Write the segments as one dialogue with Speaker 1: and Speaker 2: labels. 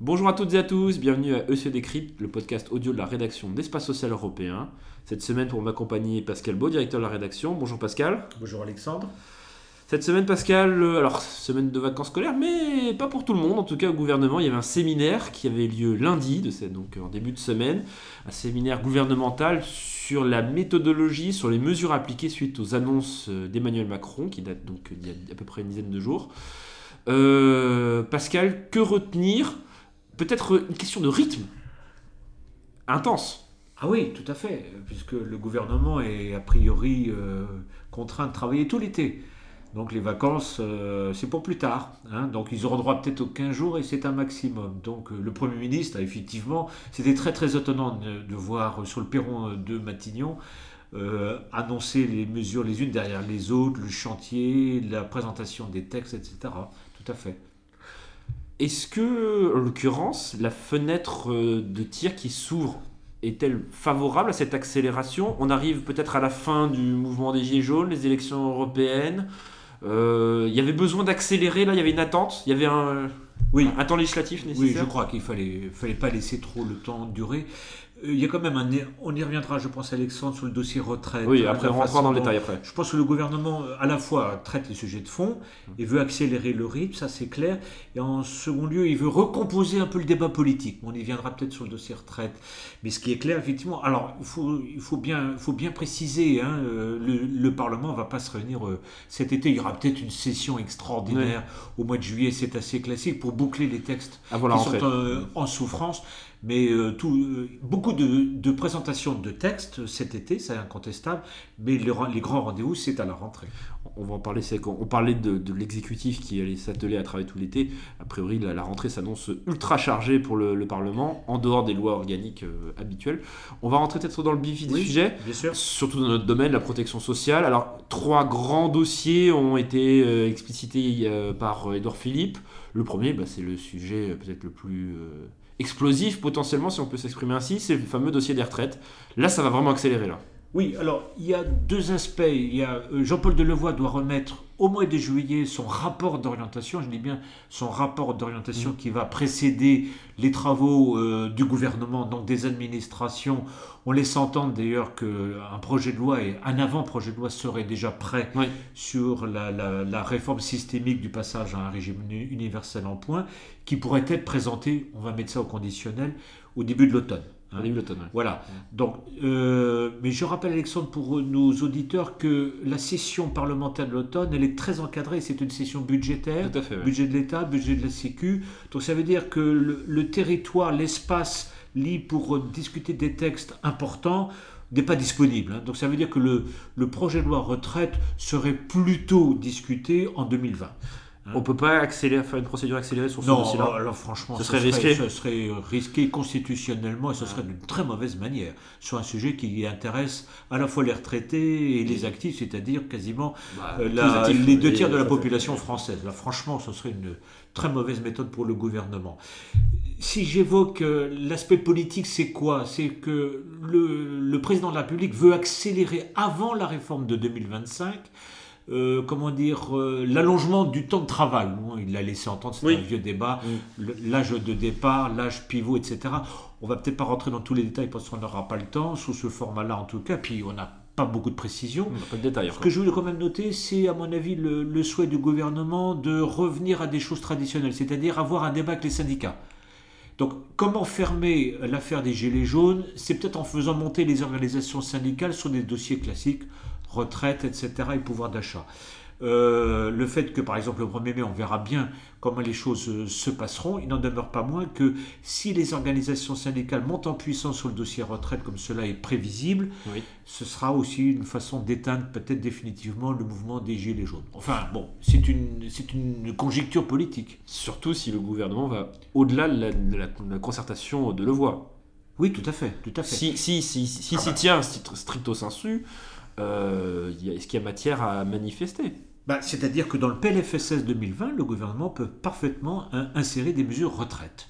Speaker 1: Bonjour à toutes et à tous, bienvenue à EC Décrypte, le podcast audio de la rédaction d'Espace Social Européen. Cette semaine, pour m'accompagner, Pascal Beau, directeur de la rédaction. Bonjour Pascal.
Speaker 2: Bonjour Alexandre.
Speaker 1: Cette semaine, Pascal, euh, alors semaine de vacances scolaires, mais pas pour tout le monde. En tout cas, au gouvernement, il y avait un séminaire qui avait lieu lundi, donc en début de semaine, un séminaire gouvernemental sur la méthodologie, sur les mesures appliquées suite aux annonces euh, d'Emmanuel Macron, qui datent donc d'il y a à peu près une dizaine de jours. Euh, Pascal, que retenir? Peut-être une question de rythme intense.
Speaker 2: Ah oui, tout à fait, puisque le gouvernement est a priori contraint de travailler tout l'été. Donc les vacances, euh, c'est pour plus tard. hein. Donc ils auront droit peut-être aux 15 jours et c'est un maximum. Donc euh, le Premier ministre, a effectivement, c'était très très étonnant de, voir sur le perron de Matignon euh, annoncer les mesures les unes derrière les autres, le chantier, la présentation des textes, etc. Tout à fait.
Speaker 1: Est-ce que, en l'occurrence, la fenêtre euh, de tir qui s'ouvre est-elle favorable à cette accélération? On arrive peut-être à la fin du mouvement des Gilets jaunes, les élections européennes. Euh, Il y avait besoin d'accélérer, là, il y avait une attente, il y avait un,
Speaker 2: Oui,
Speaker 1: un temps législatif
Speaker 2: Oui,
Speaker 1: nécessaire
Speaker 2: je crois qu'il fallait, fallait pas laisser trop le temps durer. Euh, Il y a quand même un. On y reviendra, je pense, Alexandre, sur le dossier retraite.
Speaker 1: Oui,
Speaker 2: Euh,
Speaker 1: après on rentrera dans le détail après.
Speaker 2: Je pense que le gouvernement, euh, à la fois, traite les sujets de fond et veut accélérer le rythme, ça c'est clair. Et en second lieu, il veut recomposer un peu le débat politique. On y viendra peut-être sur le dossier retraite. Mais ce qui est clair, effectivement, alors il faut, il faut, bien, faut bien préciser, hein, le, le Parlement ne va pas se réunir cet été. Il y aura peut-être une session extraordinaire au mois de juillet, c'est assez classique, pour boucler les textes
Speaker 1: Avant
Speaker 2: qui sont en souffrance. Mais euh, tout, euh, beaucoup de, de présentations de textes cet été, c'est incontestable. Mais le les grands rendez-vous, c'est à la rentrée.
Speaker 1: On va en parler, c'est qu'on on parlait de, de l'exécutif qui allait s'atteler à travailler tout l'été. A priori, la, la rentrée s'annonce ultra chargée pour le, le Parlement, en dehors des lois organiques euh, habituelles. On va rentrer peut-être dans le vif du
Speaker 2: Oui.
Speaker 1: sujet.
Speaker 2: Bien sûr.
Speaker 1: surtout dans notre domaine, la protection sociale. Alors, trois grands dossiers ont été explicités par Édouard Philippe. Le premier, bah, c'est le sujet peut-être le plus euh, explosif potentiellement, si on peut s'exprimer ainsi, c'est le fameux dossier des retraites. Là, ça va vraiment accélérer là.
Speaker 2: Oui, alors il y a deux aspects. Il y a euh, Jean-Paul Delevoye doit remettre au mois de juillet son rapport d'orientation. Je dis bien son rapport d'orientation qui va précéder les travaux euh, du gouvernement, donc des administrations. On laisse entendre d'ailleurs qu'un projet de loi et un avant-projet de loi serait déjà prêt
Speaker 1: Oui.
Speaker 2: sur la, la- la réforme systémique du passage à un régime uni- universel en points, qui pourrait être présenté, on va mettre ça au conditionnel, au début de l'automne.
Speaker 1: L'automne.
Speaker 2: Voilà. Donc, euh, mais je rappelle, Alexandre, pour nos auditeurs, que la session parlementaire de l'automne, elle est très encadrée. C'est une session budgétaire,
Speaker 1: Tout à fait. ouais.
Speaker 2: budget de l'État, budget de la Sécu. Donc, ça veut dire que le, le territoire, l'espace libre pour discuter des textes importants n'est pas disponible. hein. Donc, ça veut dire que le, le projet de loi retraite serait plutôt discuté en 2020.
Speaker 1: On peut pas accélérer, faire une procédure accélérée sur ce
Speaker 2: Non,
Speaker 1: dossier-là.
Speaker 2: alors franchement,
Speaker 1: Ce serait risqué.
Speaker 2: Ce serait risqué constitutionnellement et ce serait d'une très mauvaise manière sur un sujet qui intéresse à la fois les retraités et les actifs, c'est-à-dire quasiment
Speaker 1: Bah,
Speaker 2: euh,
Speaker 1: tous
Speaker 2: la-
Speaker 1: actifs.
Speaker 2: les deux tiers de la population française. Là, franchement, ce serait une très mauvaise méthode pour le gouvernement. Si j'évoque euh, l'aspect politique, c'est quoi? C'est que le, le président de la République veut accélérer avant la réforme de 2025 euh, comment dire, euh, l'allongement du temps de travail. Il l'a laissé entendre, c'est
Speaker 1: Oui.
Speaker 2: un vieux débat, l'âge de départ, l'âge pivot, etc. On va peut-être pas rentrer dans tous les détails parce qu'on n'aura pas le temps, sous ce format-là en tout cas, puis on n'a pas beaucoup de précision.
Speaker 1: On n'a pas de détails.
Speaker 2: Ce que je voulais quand même noter, c'est à mon avis le, le souhait du gouvernement de revenir à des choses traditionnelles, c'est-à-dire avoir un débat avec les syndicats. Donc, comment fermer l'affaire des Gilets jaunes? C'est peut-être en faisant monter les organisations syndicales sur des dossiers classiques, retraite, etc., et pouvoir d'achat. Euh, le fait que, par exemple, le 1er mai, on verra bien comment les choses euh, se passeront, il n'en demeure pas moins que si les organisations syndicales montent en puissance sur le dossier retraite, comme cela est prévisible,
Speaker 1: Oui.
Speaker 2: ce sera aussi une façon d'éteindre peut-être définitivement le mouvement des Gilets jaunes. Enfin, bon, c'est une, c'est une conjecture politique.
Speaker 1: Surtout si le gouvernement va au-delà de la, de la- de la concertation de Levoix.
Speaker 2: Oui, tout à fait, tout à fait.
Speaker 1: Si si si si, si s'y tient strict- stricto sensu, euh, est-ce qu'il y a matière à manifester?
Speaker 2: Bah, C'est-à-dire que dans le PLFSS 2020, le gouvernement peut parfaitement hein, insérer des mesures retraite.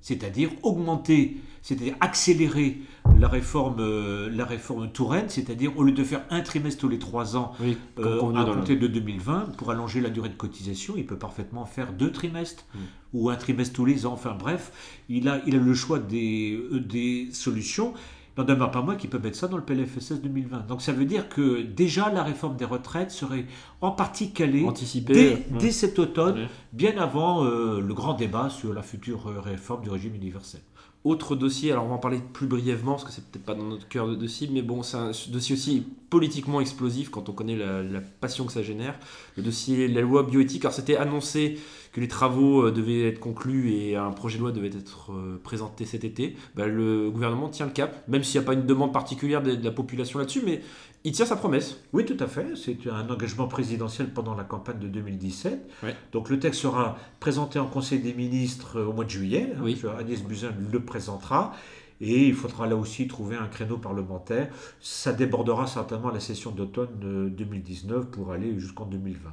Speaker 2: C'est-à-dire augmenter, c'est-à-dire accélérer la réforme, euh, la réforme Touraine, c'est-à-dire au lieu de faire un trimestre tous les trois ans
Speaker 1: Oui,
Speaker 2: euh, à
Speaker 1: le-
Speaker 2: compter de 2020, pour allonger la durée de cotisation, il peut parfaitement faire deux trimestres
Speaker 1: Mm.
Speaker 2: ou un trimestre tous les ans. Enfin bref, il a, il a le choix des, euh, des solutions. N'en demeure pas moins qu'il peut mettre ça dans le PLFSS 2020. Donc ça veut dire que déjà la réforme des retraites serait en partie calée dès,
Speaker 1: ouais.
Speaker 2: dès cet automne, bien avant euh, le grand débat sur la future euh, réforme du régime universel.
Speaker 1: Autre dossier, alors on va en parler plus brièvement parce que c'est peut-être pas dans notre cœur de dossier, mais bon, c'est un dossier aussi politiquement explosif quand on connaît la, passion que ça génère. Le dossier la loi bioéthique, alors c'était annoncé que les travaux euh, devaient être conclus et un projet de loi devait être euh, présenté cet été. Bah, le gouvernement tient le cap, même s'il n'y a pas une demande particulière de, de la population là-dessus, mais il tient sa promesse.
Speaker 2: Oui, tout à fait. C'est un engagement présidentiel pendant la campagne de 2017.
Speaker 1: Ouais.
Speaker 2: Donc le texte sera présenté en Conseil des ministres euh, au mois de juillet. hein,
Speaker 1: Oui.
Speaker 2: Agnès Buzyn le présentera. Et il faudra là aussi trouver un créneau parlementaire. Ça débordera certainement la session d'automne euh, 2019 pour aller jusqu'en 2020.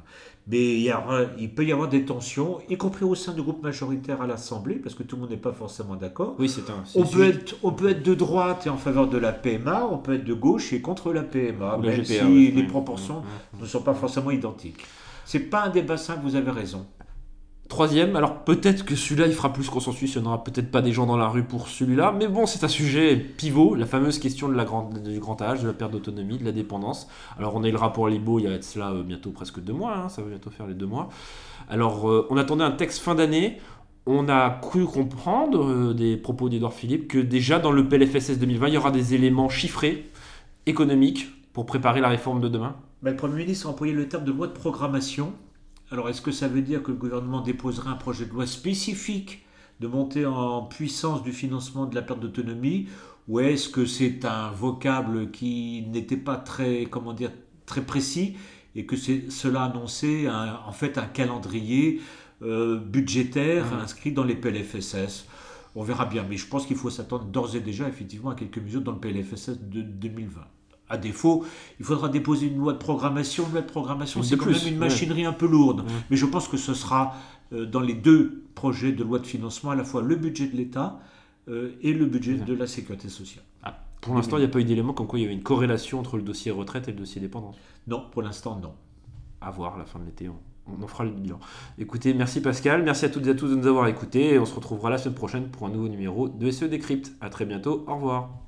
Speaker 2: Mais il, y il peut y avoir des tensions, y compris au sein du groupe majoritaire à l'Assemblée, parce que tout le monde n'est pas forcément d'accord.
Speaker 1: Oui, c'est un.
Speaker 2: On peut, être, on peut être de droite et en faveur de la PMA, on peut être de gauche et contre la PMA,
Speaker 1: Ou
Speaker 2: même
Speaker 1: GPA,
Speaker 2: si les proportions ne sont pas forcément identiques. C'est pas un débat simple, vous avez raison.
Speaker 1: Troisième, alors peut-être que celui-là il fera plus consensus, il n'y en aura peut-être pas des gens dans la rue pour celui-là, mais bon, c'est un sujet pivot, la fameuse question du grand âge, de la perte d'autonomie, de la dépendance. Alors on a eu le rapport Libo il y a de cela euh, bientôt presque deux mois, hein, ça va bientôt faire les deux mois. Alors euh, on attendait un texte fin d'année, on a cru comprendre euh, des propos d'Edouard Philippe que déjà dans le PLFSS 2020 il y aura des éléments chiffrés, économiques, pour préparer la réforme de demain.
Speaker 2: Mais le Premier ministre a employé le terme de loi de programmation. Alors est-ce que ça veut dire que le gouvernement déposera un projet de loi spécifique de montée en puissance du financement de la perte d'autonomie ou est-ce que c'est un vocable qui n'était pas très, comment dire, très précis et que cela annonçait un- en fait un calendrier euh, budgétaire
Speaker 1: Mhm.
Speaker 2: inscrit dans les PLFSS On verra bien, mais je pense qu'il faut s'attendre d'ores et déjà effectivement à quelques mesures dans le PLFSS de 2020. À défaut, il faudra déposer une loi de programmation. Une loi de programmation, c'est quand
Speaker 1: plus,
Speaker 2: même une
Speaker 1: ouais.
Speaker 2: machinerie un peu lourde.
Speaker 1: Ouais.
Speaker 2: Mais je pense que ce sera euh, dans les deux projets de loi de financement, à la fois le budget de l'État euh, et le budget
Speaker 1: Ouais.
Speaker 2: de la sécurité sociale.
Speaker 1: Pour l'instant, il n'y a pas eu d'éléments comme quoi il y avait une corrélation entre le dossier retraite et le dossier dépendance.
Speaker 2: Non, pour l'instant, non.
Speaker 1: à voir à la fin de l'été. On, on en fera le bilan. Écoutez, merci Pascal, merci à toutes et à tous de nous avoir écoutés. Et on se retrouvera la semaine prochaine pour un nouveau numéro de SE Décrypte. À très bientôt, au revoir.